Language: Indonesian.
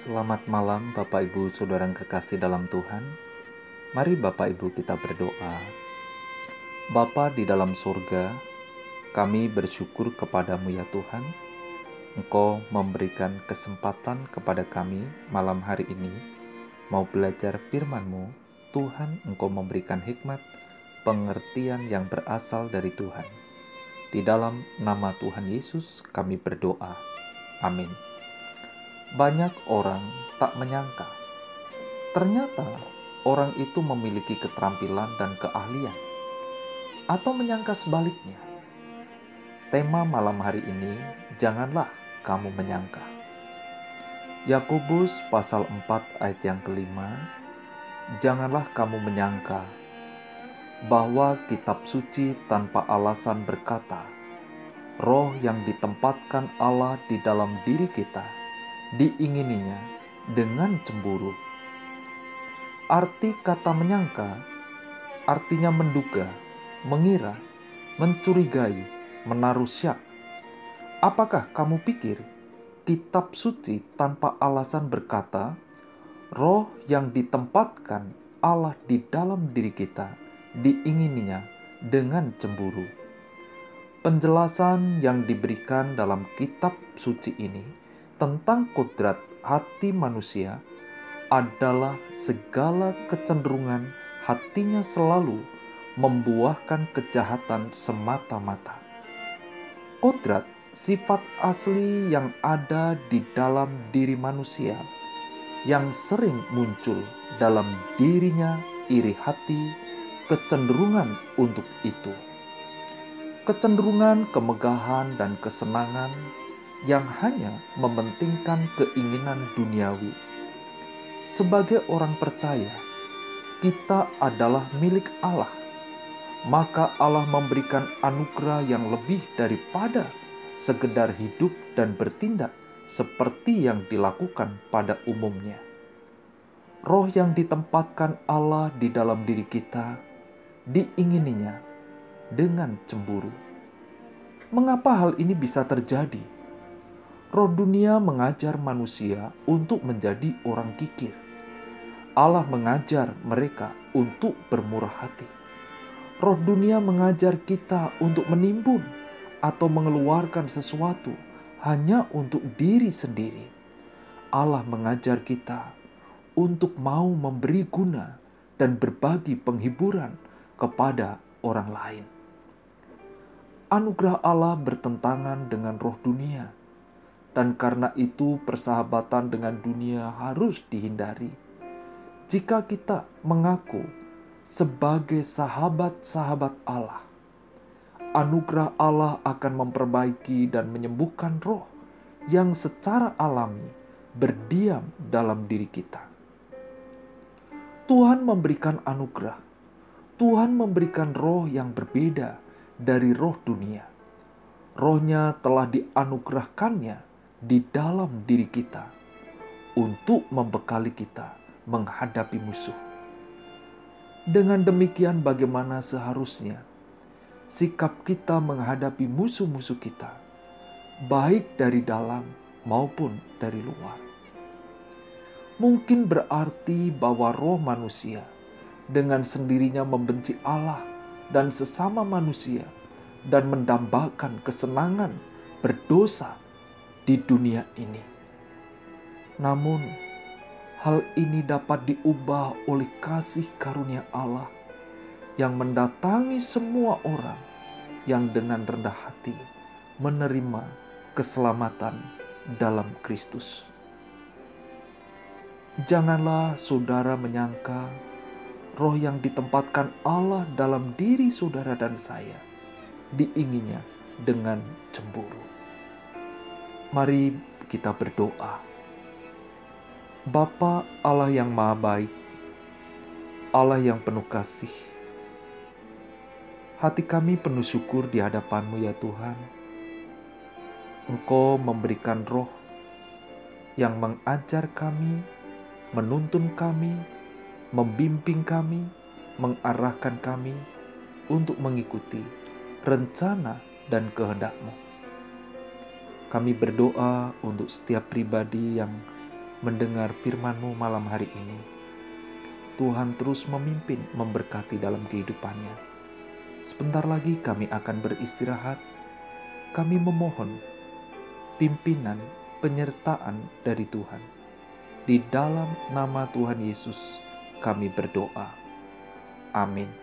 Selamat malam Bapak Ibu Saudara yang kekasih dalam Tuhan. Mari Bapak Ibu kita berdoa. Bapa di dalam surga, kami bersyukur kepadamu ya Tuhan. Engkau memberikan kesempatan kepada kami malam hari ini mau belajar firman-Mu. Tuhan, Engkau memberikan hikmat, pengertian yang berasal dari Tuhan. Di dalam nama Tuhan Yesus kami berdoa. Amin. Banyak orang tak menyangka. Ternyata orang itu memiliki keterampilan dan keahlian. Atau menyangka sebaliknya. Tema malam hari ini, janganlah kamu menyangka. Yakobus pasal 4 ayat yang kelima, Janganlah kamu menyangka bahwa kitab suci tanpa alasan berkata, roh yang ditempatkan Allah di dalam diri kita, diingininya dengan cemburu. Arti kata menyangka artinya menduga, mengira, mencurigai, menaruh syak. Apakah kamu pikir kitab suci tanpa alasan berkata, roh yang ditempatkan Allah di dalam diri kita diingininya dengan cemburu. Penjelasan yang diberikan dalam kitab suci ini tentang kodrat hati manusia adalah segala kecenderungan hatinya selalu membuahkan kejahatan semata-mata. Kodrat sifat asli yang ada di dalam diri manusia yang sering muncul dalam dirinya iri hati, kecenderungan untuk itu. Kecenderungan kemegahan dan kesenangan yang hanya mementingkan keinginan duniawi. Sebagai orang percaya, kita adalah milik Allah. Maka Allah memberikan anugerah yang lebih daripada sekedar hidup dan bertindak seperti yang dilakukan pada umumnya. Roh yang ditempatkan Allah di dalam diri kita diingininya dengan cemburu. Mengapa hal ini bisa terjadi? Roh dunia mengajar manusia untuk menjadi orang kikir. Allah mengajar mereka untuk bermurah hati. Roh dunia mengajar kita untuk menimbun atau mengeluarkan sesuatu hanya untuk diri sendiri. Allah mengajar kita untuk mau memberi guna dan berbagi penghiburan kepada orang lain. Anugerah Allah bertentangan dengan roh dunia, dan karena itu persahabatan dengan dunia harus dihindari. Jika kita mengaku sebagai sahabat-sahabat Allah, anugerah Allah akan memperbaiki dan menyembuhkan roh yang secara alami berdiam dalam diri kita. Tuhan memberikan anugerah. Tuhan memberikan roh yang berbeda dari roh dunia. Rohnya telah dianugerahkannya di dalam diri kita untuk membekali kita menghadapi musuh. Dengan demikian, bagaimana seharusnya sikap kita menghadapi musuh-musuh kita, baik dari dalam maupun dari luar. Mungkin berarti bahwa roh manusia dengan sendirinya membenci Allah dan sesama manusia dan mendambakan kesenangan berdosa di dunia ini. Namun, hal ini dapat diubah oleh kasih karunia Allah yang mendatangi semua orang yang dengan rendah hati menerima keselamatan dalam Kristus. Janganlah saudara menyangka roh yang ditempatkan Allah dalam diri saudara dan saya diinginnya dengan cemburu. Mari kita berdoa. Bapa Allah yang Maha Baik, Allah yang penuh kasih, Hati kami penuh syukur di hadapan-Mu ya Tuhan. Engkau memberikan roh yang mengajar kami, menuntun kami, membimbing kami, mengarahkan kami untuk mengikuti rencana dan kehendak-Mu. Kami berdoa untuk setiap pribadi yang mendengar firman-Mu malam hari ini. Tuhan terus memimpin, memberkati dalam kehidupannya. Sebentar lagi kami akan beristirahat. Kami memohon pimpinan, penyertaan dari Tuhan. Di dalam nama Tuhan Yesus, kami berdoa. Amin.